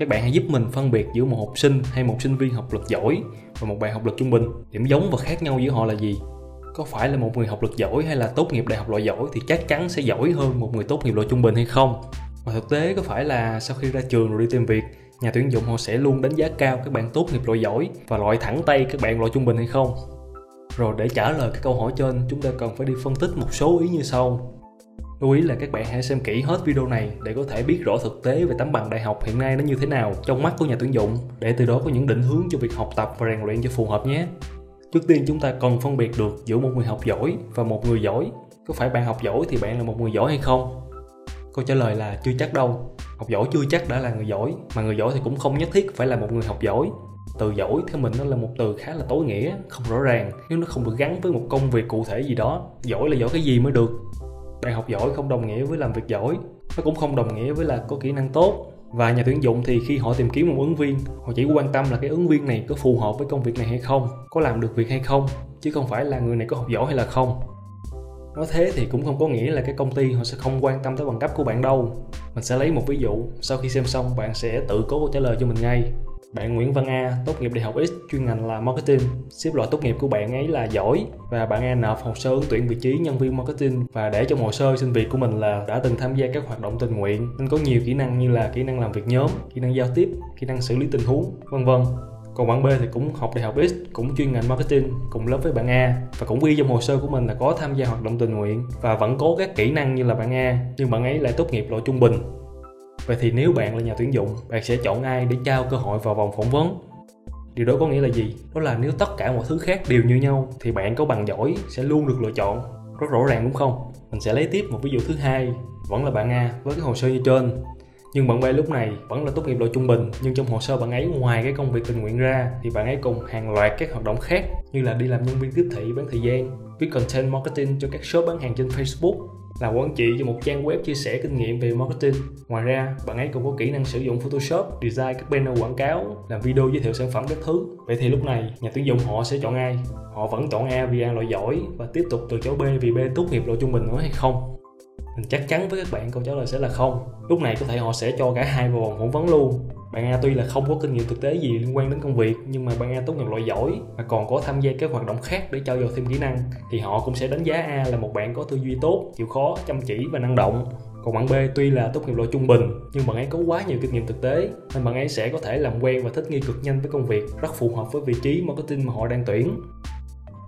các bạn hãy giúp mình phân biệt giữa một học sinh hay một sinh viên học lực giỏi và một bạn học lực trung bình. Điểm giống và khác nhau giữa họ là gì? Có phải là một người học lực giỏi hay là tốt nghiệp đại học loại giỏi thì chắc chắn sẽ giỏi hơn một người tốt nghiệp loại trung bình hay không? Và thực tế có phải là sau khi ra trường rồi đi tìm việc, nhà tuyển dụng họ sẽ luôn đánh giá cao các bạn tốt nghiệp loại giỏi và loại thẳng tay các bạn loại trung bình hay không? Rồi để trả lời cái câu hỏi trên, chúng ta cần phải đi phân tích một số ý như sau lưu ý là các bạn hãy xem kỹ hết video này để có thể biết rõ thực tế về tấm bằng đại học hiện nay nó như thế nào trong mắt của nhà tuyển dụng. Để từ đó có những định hướng cho việc học tập và rèn luyện cho phù hợp nhé. Trước tiên chúng ta cần phân biệt được giữa một người học giỏi và một người giỏi. Có phải bạn học giỏi thì bạn là một người giỏi hay không? Câu trả lời là chưa chắc đâu. Học giỏi chưa chắc đã là người giỏi, mà người giỏi thì cũng không nhất thiết phải là một người học giỏi. Từ giỏi theo mình nó là một từ khá là tối nghĩa, không rõ ràng, nếu nó không được gắn với một công việc cụ thể gì đó, giỏi là giỏi cái gì mới được? Bạn học giỏi không đồng nghĩa với làm việc giỏi, nó cũng không đồng nghĩa với là có kỹ năng tốt. Và nhà tuyển dụng thì khi họ tìm kiếm một ứng viên, họ chỉ quan tâm là cái ứng viên này có phù hợp với công việc này hay không, có làm được việc hay không, chứ không phải là người này có học giỏi hay là không. Nói thế thì cũng không có nghĩa là cái công ty họ sẽ không quan tâm tới bằng cấp của bạn đâu. Mình sẽ lấy một ví dụ, sau khi xem xong bạn sẽ tự cố câu trả lời cho mình ngay bạn Nguyễn Văn A tốt nghiệp đại học X chuyên ngành là marketing. Xếp loại tốt nghiệp của bạn ấy là giỏi và bạn A nộp hồ sơ ứng tuyển vị trí nhân viên marketing và để trong hồ sơ xin việc của mình là đã từng tham gia các hoạt động tình nguyện nên có nhiều kỹ năng như là kỹ năng làm việc nhóm, kỹ năng giao tiếp, kỹ năng xử lý tình huống, vân vân. Còn bạn B thì cũng học đại học X, cũng chuyên ngành marketing cùng lớp với bạn A và cũng ghi trong hồ sơ của mình là có tham gia hoạt động tình nguyện và vẫn có các kỹ năng như là bạn A nhưng bạn ấy lại tốt nghiệp loại trung bình Vậy thì nếu bạn là nhà tuyển dụng, bạn sẽ chọn ai để trao cơ hội vào vòng phỏng vấn? Điều đó có nghĩa là gì? Đó là nếu tất cả mọi thứ khác đều như nhau thì bạn có bằng giỏi sẽ luôn được lựa chọn. Rất rõ ràng đúng không? Mình sẽ lấy tiếp một ví dụ thứ hai, vẫn là bạn A với cái hồ sơ như trên. Nhưng bạn B lúc này vẫn là tốt nghiệp loại trung bình nhưng trong hồ sơ bạn ấy ngoài cái công việc tình nguyện ra thì bạn ấy cùng hàng loạt các hoạt động khác như là đi làm nhân viên tiếp thị bán thời gian, viết content marketing cho các shop bán hàng trên Facebook là quản trị cho một trang web chia sẻ kinh nghiệm về marketing. Ngoài ra, bạn ấy cũng có kỹ năng sử dụng Photoshop, design các banner quảng cáo, làm video giới thiệu sản phẩm các thứ. Vậy thì lúc này, nhà tuyển dụng họ sẽ chọn ai? Họ vẫn chọn A vì A loại giỏi và tiếp tục từ chối B vì B tốt nghiệp loại trung bình nữa hay không? Chắc chắn với các bạn câu trả lời sẽ là không. Lúc này có thể họ sẽ cho cả hai vào vòng phỏng vấn luôn bạn A tuy là không có kinh nghiệm thực tế gì liên quan đến công việc nhưng mà bạn A tốt nghiệp loại giỏi và còn có tham gia các hoạt động khác để trau dồi thêm kỹ năng thì họ cũng sẽ đánh giá A là một bạn có tư duy tốt, chịu khó, chăm chỉ và năng động. Còn bạn B tuy là tốt nghiệp loại trung bình nhưng bạn ấy có quá nhiều kinh nghiệm thực tế nên bạn ấy sẽ có thể làm quen và thích nghi cực nhanh với công việc, rất phù hợp với vị trí marketing mà họ đang tuyển.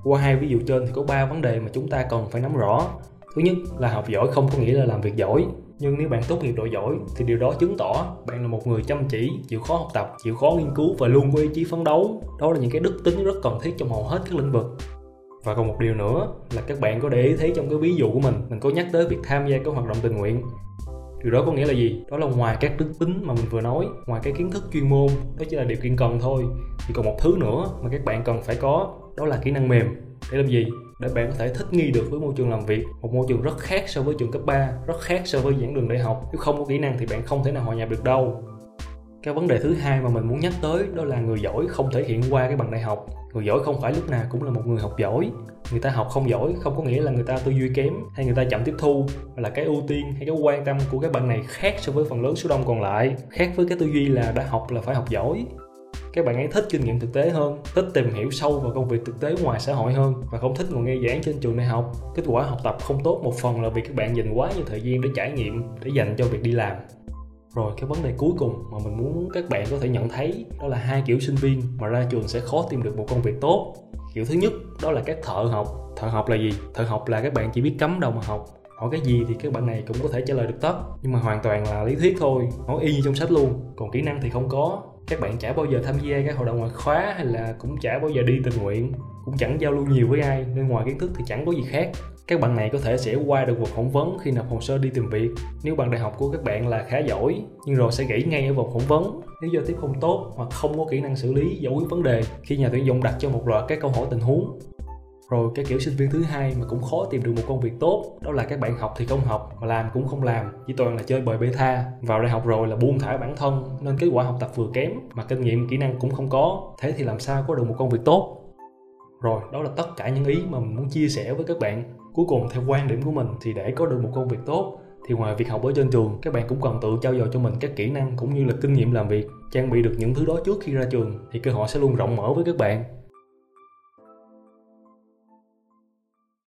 Qua hai ví dụ trên thì có ba vấn đề mà chúng ta cần phải nắm rõ. Thứ nhất là học giỏi không có nghĩa là làm việc giỏi. Nhưng nếu bạn tốt nghiệp độ giỏi thì điều đó chứng tỏ bạn là một người chăm chỉ, chịu khó học tập, chịu khó nghiên cứu và luôn có ý chí phấn đấu. Đó là những cái đức tính rất cần thiết trong hầu hết các lĩnh vực. Và còn một điều nữa là các bạn có để ý thấy trong cái ví dụ của mình mình có nhắc tới việc tham gia các hoạt động tình nguyện. Điều đó có nghĩa là gì? Đó là ngoài các đức tính mà mình vừa nói, ngoài cái kiến thức chuyên môn, đó chỉ là điều kiện cần thôi. Thì còn một thứ nữa mà các bạn cần phải có, đó là kỹ năng mềm. Để làm gì? Để bạn có thể thích nghi được với môi trường làm việc. Một môi trường rất khác so với trường cấp 3 rất khác so với giảng đường đại học. Nếu không có kỹ năng thì bạn không thể nào hòa nhập được đâu. Cái vấn đề thứ hai mà mình muốn nhắc tới đó là người giỏi không thể hiện qua cái bằng đại học. Người giỏi không phải lúc nào cũng là một người học giỏi. Người ta học không giỏi không có nghĩa là người ta tư duy kém hay người ta chậm tiếp thu, mà là cái ưu tiên hay cái quan tâm của các bạn này khác so với phần lớn số đông còn lại. Khác với cái tư duy là đã học là phải học giỏi các bạn ấy thích kinh nghiệm thực tế hơn, thích tìm hiểu sâu vào công việc thực tế ngoài xã hội hơn và không thích ngồi nghe giảng trên trường đại học. Kết quả học tập không tốt một phần là vì các bạn dành quá nhiều thời gian để trải nghiệm, để dành cho việc đi làm. Rồi cái vấn đề cuối cùng mà mình muốn các bạn có thể nhận thấy, đó là hai kiểu sinh viên mà ra trường sẽ khó tìm được một công việc tốt. Kiểu thứ nhất, đó là các thợ học. Thợ học là gì? Thợ học là các bạn chỉ biết cắm đầu mà học. Hỏi cái gì thì các bạn này cũng có thể trả lời được tất. Nhưng mà hoàn toàn là lý thuyết thôi, nói y như trong sách luôn. Còn kỹ năng thì không có các bạn chả bao giờ tham gia các hoạt động ngoại khóa hay là cũng chả bao giờ đi tình nguyện, cũng chẳng giao lưu nhiều với ai, nên ngoài kiến thức thì chẳng có gì khác. Các bạn này có thể sẽ qua được vòng phỏng vấn khi nộp hồ sơ đi tìm việc. Nếu bằng đại học của các bạn là khá giỏi, nhưng rồi sẽ gãy ngay ở vòng phỏng vấn. Nếu giao tiếp không tốt hoặc không có kỹ năng xử lý, giải quyết vấn đề, khi nhà tuyển dụng đặt cho một loạt các câu hỏi tình huống rồi cái kiểu sinh viên thứ hai mà cũng khó tìm được một công việc tốt, đó là các bạn học thì không học, mà làm cũng không làm. Chỉ toàn là chơi bời bê tha. Vào đại học rồi là buông thả bản thân, nên kết quả học tập vừa kém, mà kinh nghiệm, kỹ năng cũng không có. Thế thì làm sao có được một công việc tốt? Rồi, đó là tất cả những ý mà mình muốn chia sẻ với các bạn. Cuối cùng, theo quan điểm của mình, thì để có được một công việc tốt, thì ngoài việc học ở trên trường, các bạn cũng cần tự trao dồi cho mình các kỹ năng cũng như là kinh nghiệm làm việc. Trang bị được những thứ đó trước khi ra trường, thì cơ hội sẽ luôn rộng mở với các bạn.